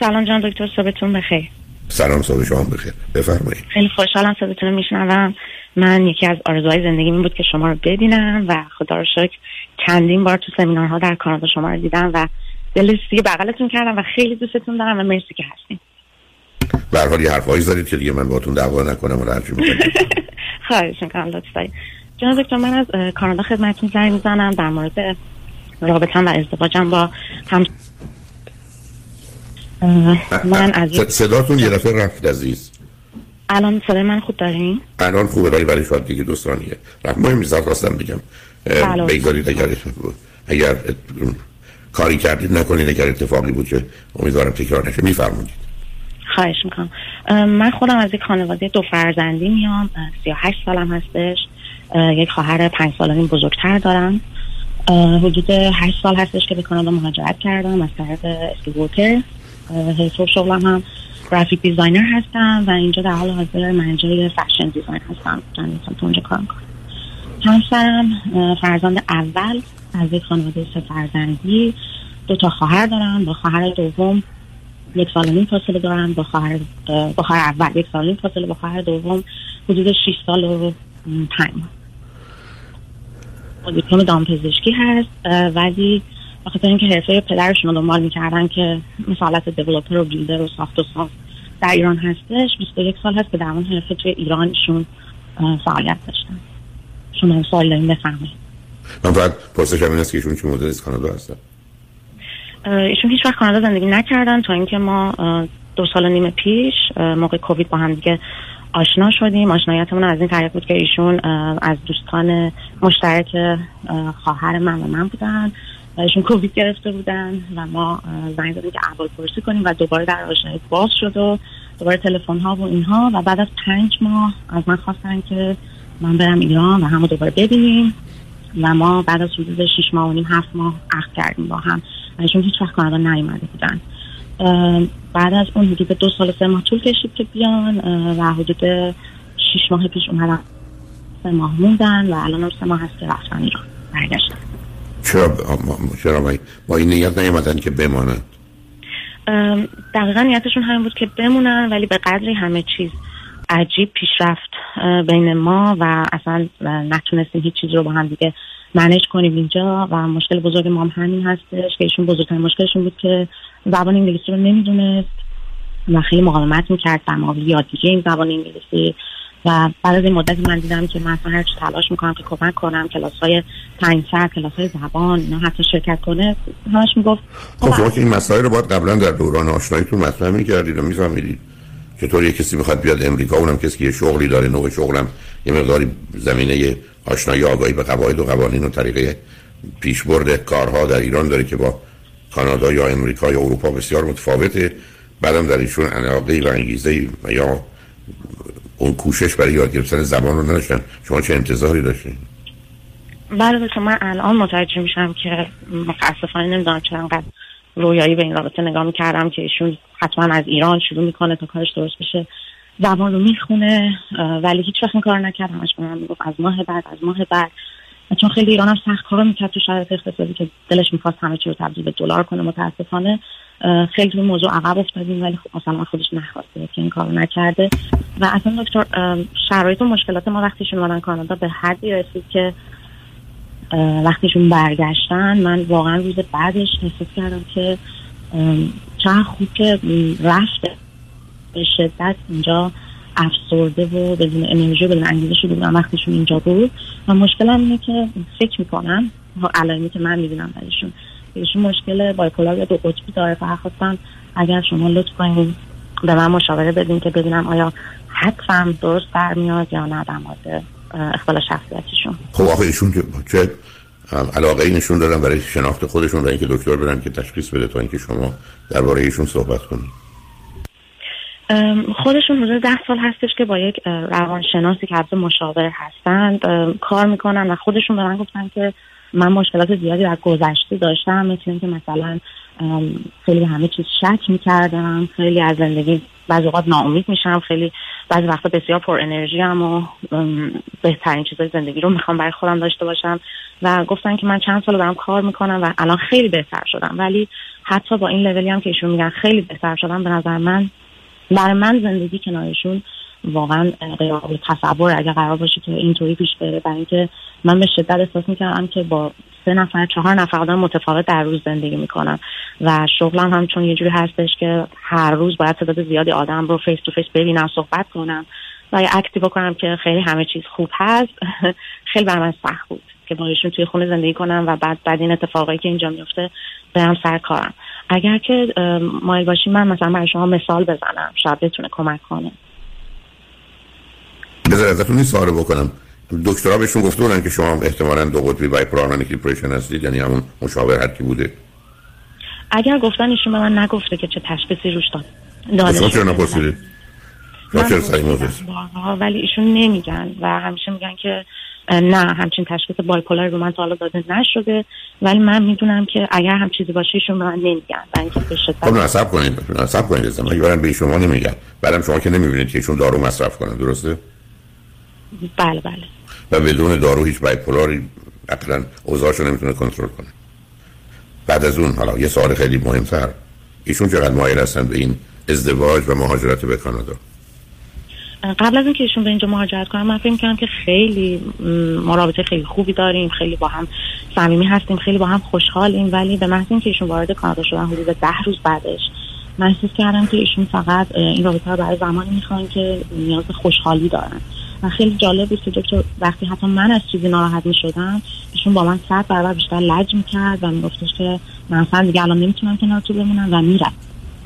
سلام جان دکتر صبحتون بخیر. سلام صبح شما بخیر. بفرمایید. خیلی خوشحالم صداتون رو میشنوم. من یکی از آرزوهای زندگی این بود که شما رو ببینم و خدا رو شکر چندین بار تو سمینارها در کانادا شما رو دیدم و دل دیگه بغلتون کردم و خیلی دوستتون دارم و مرسی که هستین. به هر حال یه حرفایی زدید که دیگه من باهاتون دعوا نکنم و هرچی خواهش می‌کنم لطف دارید جناب دکتر من از کانادا خدمتتون زنگ می‌زنم. در مورد رابطم و ازدواجم با هم من از صداتون یه دفعه رفت عزیز. الان صدای من خوب دارین؟ الان خوبه ولی برای شاید دیگه دوستانیه. رفت. مهم می‌زد خواستم بگم. بگذارید اگر اگر کاری کردید نکنید اگر اتفاقی بود که امیدوارم تکرار نشه. میفرمونید خواهش می‌کنم. من خودم از یک خانواده دو فرزندی میام. 38 سالم هستش. یک خواهر پنج سالانی بزرگتر دارم. حدود 8 سال هستش که به کانادا مهاجرت کردم از طریق اسکی حیث شغلم هم گرافیک دیزاینر هستم و اینجا در حال حاضر منجای فشن دیزاین هستم. چند تو اونجا کار می‌کنم همسرم فرزند اول از یک خانواده سه فرزندی. دو تا خواهر دارم. با خواهر دوم یک سال نیم فاصله دارم. با خواهر با خواهر اول یک سال نیم فاصله. با خواهر دوم حدود 6 سال و 5 دیپلم دامپزشکی هست. ولی بخاطر اینکه حرفه پدرشون رو دنبال می‌کردن که مثالت دیولوپر و بیلدر و ساخت و ساخت در ایران هستش. 21 سال هست که در اون حرفه توی ایرانشون فعالیت داشتن. شما سوال داریم بفهمید من فقط پرسش این است که ایشون چه مدل از کانادا هستن؟ ایشون هیچ وقت کانادا زندگی نکردن تا اینکه ما دو سال و نیم پیش موقع کووید با هم دیگه آشنا شدیم. آشنایتمون از این طریق بود که ایشون از دوستان مشترک خواهر من و من بودن. ایشون کووید گرفته بودن و ما زنگ زدیم که احوال پرسی کنیم و دوباره در آشنایی باز شد و دوباره تلفن ها و اینها و بعد از پنج ماه از من خواستن که من برم ایران و همو دوباره ببینیم و ما بعد از حدود شیش ماه و نیم هفت ماه عقد کردیم با هم. ایشون هیچ وقت کانادا نیومده بودن. بعد از اون حدود دو سال سه ماه طول کشید که بیان و حدود شیش ماه پیش اومدن سه ماه موندن و الان سه ماه هست که رفتن ایران. برگشتن. چرا چرا با این نیت نیومدن که بمانند؟ دقیقا نیتشون همین بود که بمونن ولی به قدری همه چیز عجیب پیشرفت بین ما و اصلا نتونستیم هیچ چیز رو با هم دیگه منش کنیم اینجا و مشکل بزرگ ما هم همین هستش که ایشون بزرگترین مشکلشون بود که زبان انگلیسی رو نمی‌دونست و خیلی مقاومت می‌کرد در مقابل یادگیری این زبان انگلیسی. و بعد از این مدت من دیدم که من هر چی تلاش می‌کنم که کمک کنم کلاس های پنج کلاس های زبان اینا حتی شرکت کنه همش می‌گفت خب شما این مسائل رو باید قبلا در دوران آشناییتون مطرح می‌کردید و میفهمیدید چطور یه کسی می‌خواد بیاد امریکا اونم کسی که یه شغلی داره نوع شغلم یه مقداری زمینه آشنایی آگاهی به قواعد و قوانین و طریقه پیشبرد کارها در ایران داره که با کانادا یا امریکا یا اروپا بسیار متفاوته. بعدم در ایشون علاقه و انگیزه یا اون کوشش برای یاد گرفتن زبان رو نداشتن؟ شما چه انتظاری داشتین؟ بله من الان متوجه میشم که متاسفانه نمی‌دونم چرا انقدر رویایی به این رابطه نگاه می‌کردم که ایشون حتما از ایران شروع می‌کنه تا کارش درست بشه. زبان رو می‌خونه ولی هیچ وقت کار نکرد همش من می‌گفت از ماه بعد از ماه بعد. چون خیلی ایران هم سخت کارو می‌کرد تو شرایط اقتصادی که دلش می‌خواست همه چی رو تبدیل به دلار کنه متاسفانه خیلی توی موضوع عقب افتادیم ولی خب مثلا خودش نخواسته که این کارو نکرده. و اصلا دکتر شرایط و مشکلات ما وقتیشون اومدن کانادا به حدی رسید که وقتیشون برگشتن. من واقعا روز بعدش احساس کردم که چه خوب که رفته به شدت اینجا افسرده و بدون انرژی و بدون انگیزه شده بودم وقتیشون اینجا بود. و مشکلم اینه که فکر می‌کنم علائمی که من می‌بینم برایشون ایشون مشکل بایپولار یا دو قطبی داره فقط خواستم اگر شما لطف کنید به من مشاوره بدین که ببینم آیا حدسم درست در میاد یا نه در مورد اختلال شخصیتیشون. خب آخه ایشون چه علاقه ای نشون دادن برای شناخت خودشون و اینکه دکتر برن که تشخیص بده تا اینکه شما درباره ایشون صحبت کنید خودشون حدود ده سال هستش که با یک روانشناسی که حتی مشاور هستند کار می‌کنن و خودشون به من گفتن که من مشکلات زیادی در گذشته داشتم مثل اینکه مثلا خیلی همه چیز شک می‌کردم خیلی از زندگی بعض اوقات ناامید میشم خیلی بعضی وقتا بسیار پر انرژی هم و بهترین چیزای زندگی رو می‌خوام برای خودم داشته باشم و گفتن که من چند سال دارم کار می‌کنم و الان خیلی بهتر شدم. ولی حتی با این لولی هم که ایشون میگن خیلی بهتر شدم به نظر من برای من زندگی کنارشون واقعا قابل تصور اگر قرار باشه که اینطوری پیش بره برای اینکه من به شدت احساس می‌کردم که با سه نفر چهار نفر آدم متفاوت در روز زندگی می‌کنم و شغلم هم چون یه جوری هستش که هر روز باید تعداد زیادی آدم رو face to face ببینم صحبت کنم و یه اکتی بکنم که خیلی همه چیز خوب هست. خیلی بر من سخت بود که با توی خونه زندگی کنم و بعد بعد این اتفاقایی که اینجا میفته برم سر کارم. اگر که مایل باشی من مثلا برای شما مثال بزنم شاید بتونه کمک کنه. بذار ازتون این سوال بکنم. دکترها بهشون گفته بودن که شما احتمالاً دو قطبی بایپولار دیپرشن هستید یعنی همون مشاور کی بوده. اگر گفتن ایشون به من نگفته که چه تشخیصی روش داد. شما چرا نپرسیدید؟ ولی ایشون نمیگن و همیشه میگن که نه همچین تشخیص بایپولار رو من تا حالا داده نشده. ولی من می‌دونم که اگر هم چیزی باشه ایشون به من نمیگن. و اینکه به شدت خب نصب کنید نصب کنید ازم به شما نمیگن بعدم شما که نمی‌بینید که ایشون دارو مصرف کنن درسته؟ بله بله. و بدون دارو هیچ بایپولاری اصلا اوضاعشو نمی‌تونه کنترل کنه. بعد از اون حالا یه سوال خیلی مهمتر. ایشون چقدر مایل هستن به این ازدواج و مهاجرت به کانادا؟ قبل از اینکه ایشون به اینجا مهاجرت کنم من فکر می‌کنم که خیلی ما رابطه خیلی خوبی داریم خیلی با هم صمیمی هستیم خیلی با هم خوشحالیم. ولی به محض اینکه ایشون وارد کانادا شدن حدود ده روز بعدش من احساس کردم که ایشون فقط این رابطه رو برای زمانی می‌خوان که نیاز خوشحالی دارن. و خیلی جالب بود که دکتر وقتی حتی من از چیزی ناراحت می شدم ایشون با من صد برابر بیشتر لج می‌کرد و میگفتش که من اصلا دیگه الان نمی‌تونم کنار تو بمونم و می‌رفت.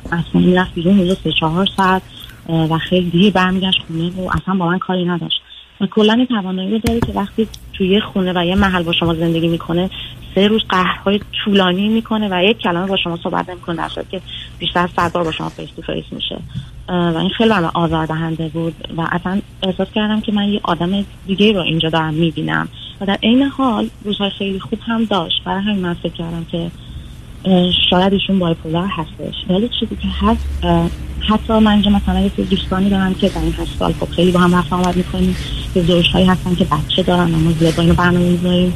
اصلا می‌رفت بیرون می‌رفت سه چهار ساعت و خیلی دیر برمیگشت خونه و اصلا با من کاری نداشت. و کلا توانایی رو داره که وقتی توی خونه و یه محل با شما زندگی می‌کنه سه روز قهرهای طولانی می‌کنه و یک کلمه با شما صحبت نمی‌کنه در که بیشتر صد بار با شما face to face میشه. و این خیلی برای آزار دهنده بود و اصلا احساس کردم که من یه آدم دیگه رو اینجا دارم می‌بینم. و در عین حال روزهای خیلی خوب هم داشت. برای همین من فکر کردم که شاید ایشون بایپولار هستش. ولی چیزی که هست حتی من اینجا مثلا یه دوستانی دارم که در این هشت سال خب خیلی با هم رفت آمد می‌کنیم. که زوجهایی هستن که بچه دارن اما زیاد با اینو برنامه می‌ذاریم.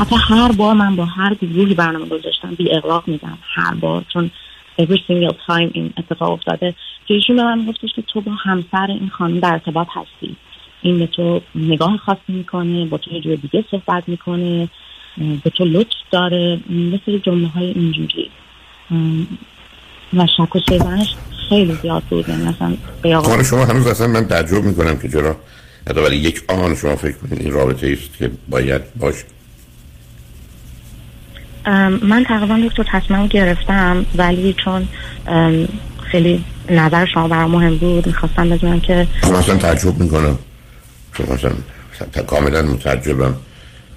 حتی هر بار من با هر گروهی برنامه گذاشتم بی اقراق میدم هر بار چون every single time این اتفاق افتاده. که ایشون به من گفتش که تو با همسر این خانم در ارتباط هستی. این به تو نگاه خاصی می‌کنه با تو یه جور دیگه صحبت می‌کنه به تو لطف داره مثل جمله های اینجوری. و شک و شیزنش خیلی زیاد بود. یعنی مثلا شما هنوز اصلا من تعجب می‌کنم که چرا حتی ولی یک آن شما فکر کنید این رابطه است که باید باشه من تقریبا دکتر تصمیم گرفتم ولی چون خیلی نظر شما برای مهم بود می‌خواستم بدونم که من اصلا تعجب می‌کنم. چون مثلا کاملا متعجبم.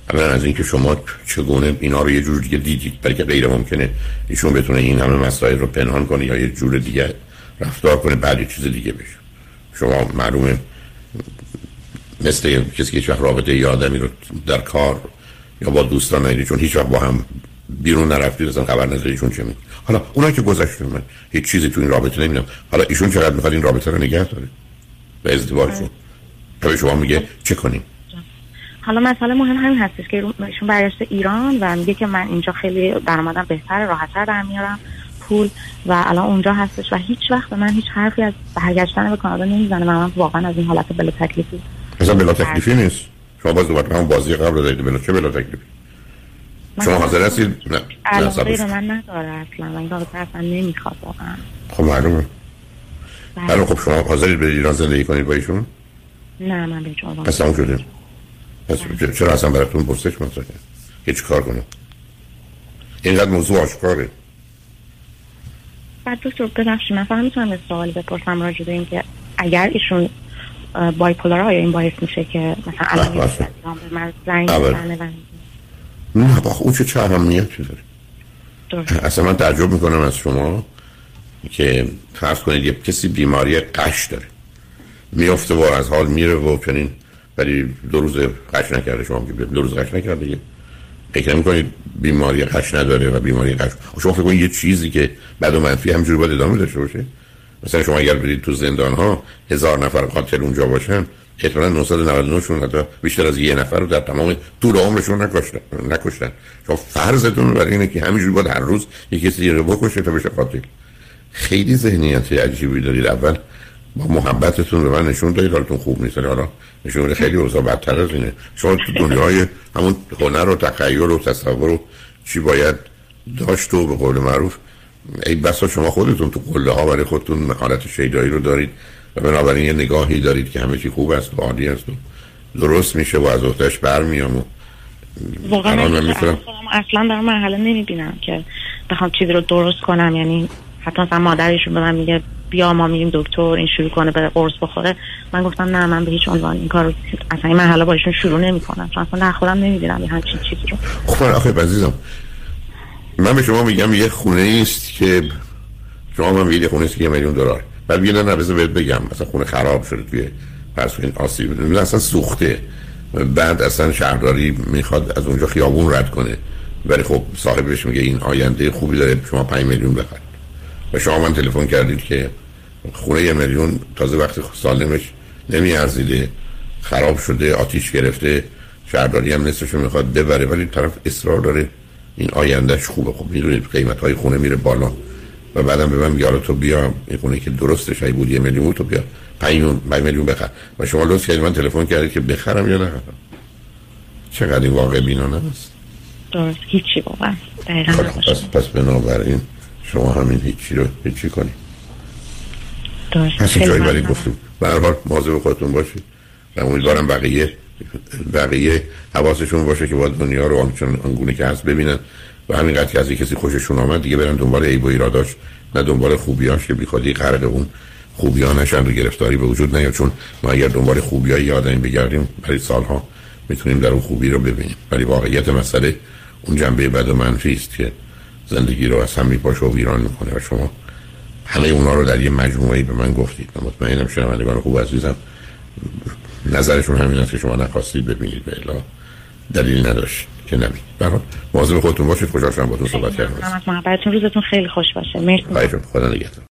اولا از اینکه شما چگونه اینا رو یه جور دیگه دیدید بلکه غیر ممکنه ایشون بتونه این همه مسائل رو پنهان کنه یا یه جور دیگه رفتار کنه بعد یه چیز دیگه بشه. شما معلومه مثل کسی که هیچ رابطه یه آدمی رو در کار یا با دوستان نیدید چون هیچ وقت با هم بیرون نرفتید اصلا خبر نداریشون چه می حالا اونا که گذشته من هیچ چیزی تو این رابطه نمی‌دونم. حالا ایشون چقدر می‌خواد این رابطه رو نگه داره؟ به ازدواجشون تا شما میگه چه کنیم؟ حالا مسئله مهم همین هستش که ایشون برگشته ایران و میگه که من اینجا خیلی درآمدم بهتر راحتتر در میارم پول و الان اونجا هستش و هیچ وقت به من هیچ حرفی از برگشتن به کانادا نمی‌زنه. من واقعا از این حالت بلا تکلیفی مثلا بلا تکلیفی نیست. شما باز دوباره همون بازی قبل دارید. بلا چه بلا تکلیفی؟ شما حاضر هستید؟ نه علاقه به من نداره اصلا و رابطه اصلا نمی‌خواد واقعا. خب معلومه. بله. خب شما حاضرید به ایران زندگی کنید با ایشون؟ نه من به شما پس تموم شده. پس چرا اصلا براتون پرسش مطرحه که چی کار کنم اینقدر موضوع آشکاره. بعد دکتر ببخشید من فقط می‌تونم سوال بپرسم راجع به اینکه اگر ایشون بایپولار آیا این باعث میشه که مثلا الان به من زنگ بزنه نه با اون چه چه اهمیتی داره اصلا من تعجب می‌کنم از شما که فرض کنید یه کسی بیماری قش داره. میفته و از حال میره و چنین ولی دو روز قش نکرده شما که دو روز قش نکرده یه فکر می‌کنید بیماری قش نداره و بیماری قش شما فکر کنید یه چیزی که بعد و منفی همجور باید ادامه داشته باشه؟ مثلا شما اگر برید تو زندان ها هزار نفر قاتل اونجا باشن احتمالا 999 شون حتی بیشتر از یه نفر رو در تمام طول عمرشون نکشتن نکشتن. شما فرضتون برای اینه که همینجوری باید هر روز یه کسی رو بکشه تا بشه قاتل. خیلی ذهنیت عجیبی دارید. اول با محبتتون به من نشون دادید حالتون خوب نیست. حالا نشون خیلی اوضاع بدتر از اینه. شما تو دنیای همون هنر و تخیل و تصور و چی باید داشت و به قول معروف ای بسا شما خودتون تو قله ها برای خودتون حالت شیدایی رو دارید و بنابراین یه نگاهی دارید که همه چی خوب است و عالی است و درست میشه و از اختش برمیام و واقعا من اصلا در مرحله نمی‌بینم که بخوام چیزی رو درست کنم یعنی حتی مثلا مادرشون به من میگه بیا ما میریم دکتر این شروع کنه به قرص بخوره. من گفتم نه من به هیچ عنوان این کار اصلا این مرحله با ایشون شروع نمی‌کنم چون اصلا نه خودم نمی‌دونم همچین چیزی رو. خب آخه عزیزم من به شما میگم یه خونه است که شما من یه خونه است که یه میلیون دلار. بعد بیان نه بذار بگم. مثلا خونه خراب شده توی پس این آسیب. اصلا سوخته. بعد اصلا شهرداری می‌خواد از اونجا خیابون رد کنه. ولی خب صاحبش میگه این آینده خوبی داره شما 5 میلیون بخرید و شما من تلفن کردید که خونه یه میلیون تازه وقتی سالمش نمیارزیده خراب شده آتیش گرفته شهرداری هم نصفش می‌خواد ببره. ولی طرف اصرار داره این آیندهش خوبه. خب می‌دونید قیمت های خونه میره بالا. و بعدم به من بیاره تو بیا این خونه که درستش ای بود یه میلیون تو بیا. 5 میلیون بخر. و شما لطف کردید من تلفن کردید که بخرم یا نخرم. چقدر این واقع بینانه است؟ درست. هیچی دقیقا خب، پس, پس بنابراین شما همین هیچی رو هیچی کنید. درست. جایی برای گفتم به هر حال مواظب خودتون باشید. و امیدوارم بقیه بقیه حواسشون باشه که باید دنیا رو آنچون آنگونه که هست ببینن و همینقدر که از کسی خوششون آمد دیگه برن دنبال عیب و ایراداش نه دنبال خوبیاش که بیخودی قرد اون خوبیا نشن رو گرفتاری به وجود نیاد. چون ما اگر دنبال خوبیای آدمی بگردیم برای سالها می‌تونیم در اون خوبی رو ببینیم. ولی واقعیت مسئله اون جنبه بد و منفی است که زندگی رو از هم میپاشه و ویران می‌کنه. و شما همه اونا رو در یه مجموعه به من گفتید. و مطمئنم شنوندگان خوب عزیزم نظرشون همین است که شما نخواستید ببینید به الا دلیل نداشت که نبید برای مواظب خودتون باشید. خوشحال شدم با تو صحبت کردم. از محبتتون. روزتون خیلی خوش باشه. مرسی. خدا نگهدار.